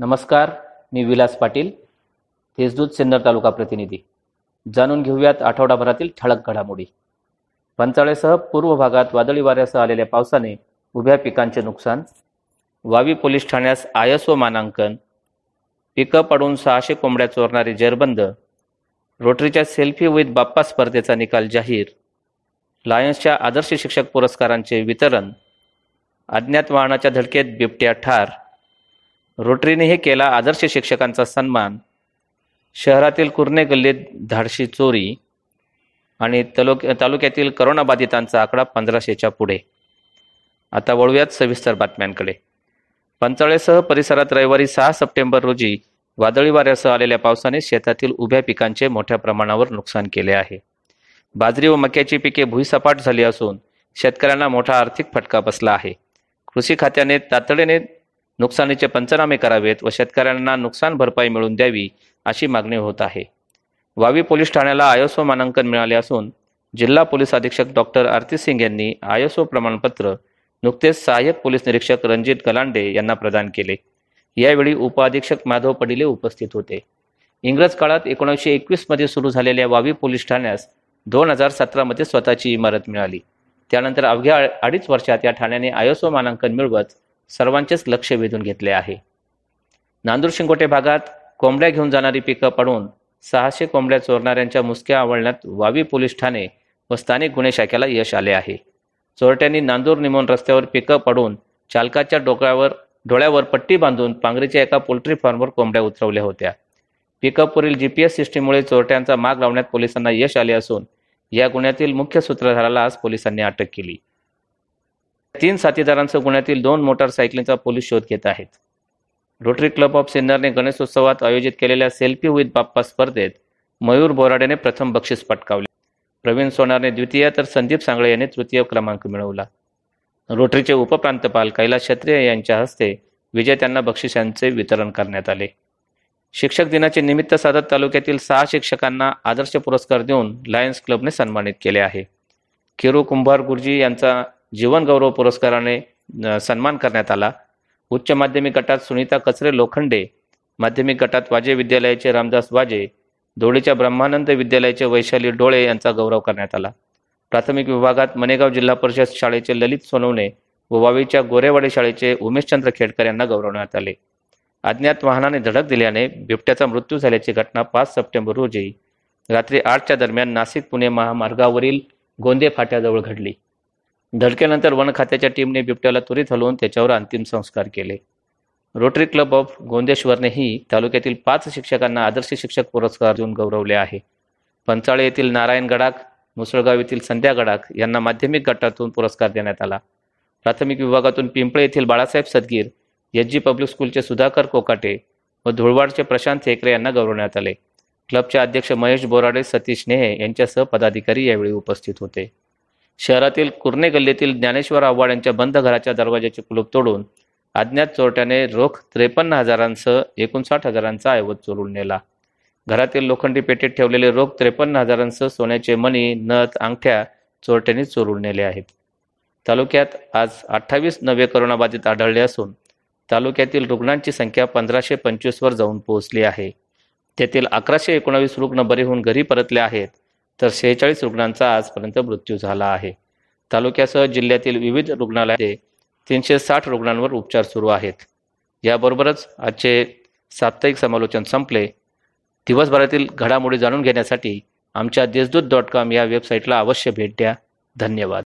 नमस्कार मी विलास पाटील तेजदूत सिन्नर तालुका प्रतिनिधी. जाणून घेऊयात आठवडाभरातील ठळक घडामोडी. पंचाळेसह पूर्व भागात वादळी वाऱ्यासह आलेल्या पावसाने उभ्या पिकांचे नुकसान वावी पोलीस ठाण्यास आयएसओ मानांकन पिकं पडून सहाशे कोंबड्या चोरणारे जेरबंद रोटरीच्या सेल्फी विथ बाप्पा स्पर्धेचा निकाल जाहीर लायन्सच्या आदर्श शिक्षक पुरस्कारांचे वितरण अज्ञात वाहनाच्या धडकेत बिबट्या ठार रोटरीनेही केला आदर्श शिक्षकांचा सन्मान. शहरातील कुर्णे गल्लीत धाडशी चोरी आणि तलोक तालुक्यातील करोनाबाधितांचा आकडा पंधराशेच्या पुढे. आता वळूयात सविस्तर बातम्यांकडे. पंचाळेसह परिसरात रविवारी सहा सप्टेंबर रोजी वादळी वाऱ्यासह आलेल्या पावसाने शेतातील उभ्या पिकांचे मोठ्या प्रमाणावर नुकसान केले आहे. बाजरी व मक्याची पिके भुईसपाट झाली असून शेतकऱ्यांना मोठा आर्थिक फटका बसला आहे. कृषी खात्याने तातडीने नुकसानीचे पंचनामे करावेत व शेतकऱ्यांना नुकसान भरपाई मिळवून द्यावी अशी मागणी होत आहे. वावी पोलीस ठाण्याला आयएसओ मानांकन मिळाले असून जिल्हा पोलीस अधीक्षक डॉक्टर आरती सिंग यांनी आयएसओ प्रमाणपत्र नुकतेच सहाय्यक पोलीस निरीक्षक रणजित गलांडे यांना प्रदान केले. यावेळी उपअधीक्षक माधव पडिले उपस्थित होते. इंग्रज काळात एकोणीसशे एकवीसमध्ये सुरू झालेल्या वावी पोलीस ठाण्यास दोन हजार सतरामध्ये स्वतःची इमारत मिळाली. त्यानंतर अवघ्या अडीच वर्षात या ठाण्याने आयएसओ मानांकन मिळवत सर्वांचेच लक्ष वेधून घेतले आहे. नांदूर शिंगोटे भागात कोंबड्या घेऊन जाणारी पिकं पडून सहाशे कोंबड्या चोरणाऱ्यांच्या मुसक्या आवळण्यात वावी पोलीस ठाणे व स्थानिक गुन्हे शाखेला यश आले आहे. चोरट्यांनी नांदूर निमोन रस्त्यावर पिकं पडून चालकाच्या डोक्यावर डोळ्यावर पट्टी बांधून पांगरीच्या एका पोल्ट्री फार्मवर कोंबड्या उतरवल्या होत्या. पिकअपवरील जीपीएस सिस्टीममुळे चोरट्यांचा माग लावण्यात पोलिसांना यश आले असून या गुन्ह्यातील मुख्य सूत्रधाराला आज पोलिसांनी अटक केली. तीन साथीदारांसह गुन्ह्यातील दोन मोटारसायकलींचा पोलीस शोध घेत आहेत. रोटरी क्लब ऑफ सिन्नरने गणेशोत्सवात आयोजित केलेल्या सेल्फी विथ बाप्पा स्पर्धेत मयूर बोराडेने प्रथम बक्षीस पटकावले. प्रवीण सोनारने द्वितीय तर संदीप सांगळे यांनी तृतीय क्रमांक मिळवला. रोटरीचे उपप्रांतपाल कैलास क्षत्रिय यांच्या हस्ते विजेत्यांना बक्षिसांचे वितरण करण्यात आले. शिक्षक दिनाचे निमित्त साधत तालुक्यातील सहा शिक्षकांना आदर्श पुरस्कार देऊन लायन्स क्लबने सन्मानित केले आहे. किरू कुंभार गुरुजी यांचा जीवन गौरव पुरस्काराने सन्मान करण्यात आला. उच्च माध्यमिक गटात सुनीता कचरे लोखंडे माध्यमिक गटात वाजे विद्यालयाचे रामदास वाजे दोडीच्या ब्रह्मानंद विद्यालयाचे वैशाली डोळे यांचा गौरव करण्यात आला. प्राथमिक विभागात मनेगाव जिल्हा परिषद शाळेचे ललित सोनवणे व वावीच्या गोरेवाडी शाळेचे उमेशचंद्र खेडकर यांना गौरवण्यात आले. अज्ञात वाहनाने धडक दिल्याने बिबट्याचा मृत्यू झाल्याची घटना पाच सप्टेंबर रोजी रात्री आठच्या दरम्यान नाशिक पुणे महामार्गावरील गोंदे फाट्याजवळ घडली. धडकेनंतर वन खात्याच्या टीमने बिबट्याला त्वरित हलवून त्याच्यावर अंतिम संस्कार केले. रोटरी क्लब ऑफ गोंदेश्वरनेही तालुक्यातील पाच शिक्षकांना आदर्श शिक्षक पुरस्कार देऊन गौरवले आहे. पंचाळे येथील नारायण गडाख मुसळगाव येथील संध्या गडाख यांना माध्यमिक गटातून पुरस्कार देण्यात आला. प्राथमिक विभागातून पिंपळे येथील Balasaheb Sadgir H G public स्कूलचे सुधाकर कोकाटे व धुळवाडचे प्रशांत हेकरे यांना गौरवण्यात आले. क्लबचे अध्यक्ष महेश बोराडे सतीश नेहे यांच्यासह पदाधिकारी यावेळी उपस्थित होते. शहरातील कुर्णे गल्लीतील ज्ञानेश्वर आव्हाड यांच्या बंद घराच्या दरवाजाचे कुलूप तोडून अज्ञात चोरट्याने रोख त्रेपन्न हजारांसह एकोणसाठ हजारांचा ऐवज चोरून नेला. घरातील लोखंडी पेटीत ठेवलेले रोख त्रेपन्न हजारांसह सोन्याचे मणी नथ अंगठ्या चोरट्यांनी चोरून नेले आहेत. तालुक्यात आज अठ्ठावीस नवे करोनाबाधित आढळले असून तालुक्यातील रुग्णांची संख्या पंधराशे पंचवीसवर जाऊन पोहोचली आहे. तेथील अकराशे एकोणावीस रुग्ण बरे होऊन घरी परतले आहेत. तर शेहेचाळीस रुग्णांचा आजपर्यंत मृत्यू झाला आहे. तालुक्यासह जिल्ह्यातील विविध रुग्णालयात तीनशे साठ रुग्णांवर उपचार सुरू आहेत. याबरोबरच आजचे साप्ताहिक समालोचन संपले. दिवसभरातील घडामोडी जाणून घेण्यासाठी आमच्या देशदूत डॉट कॉम या वेबसाईटला अवश्य भेट द्या. धन्यवाद.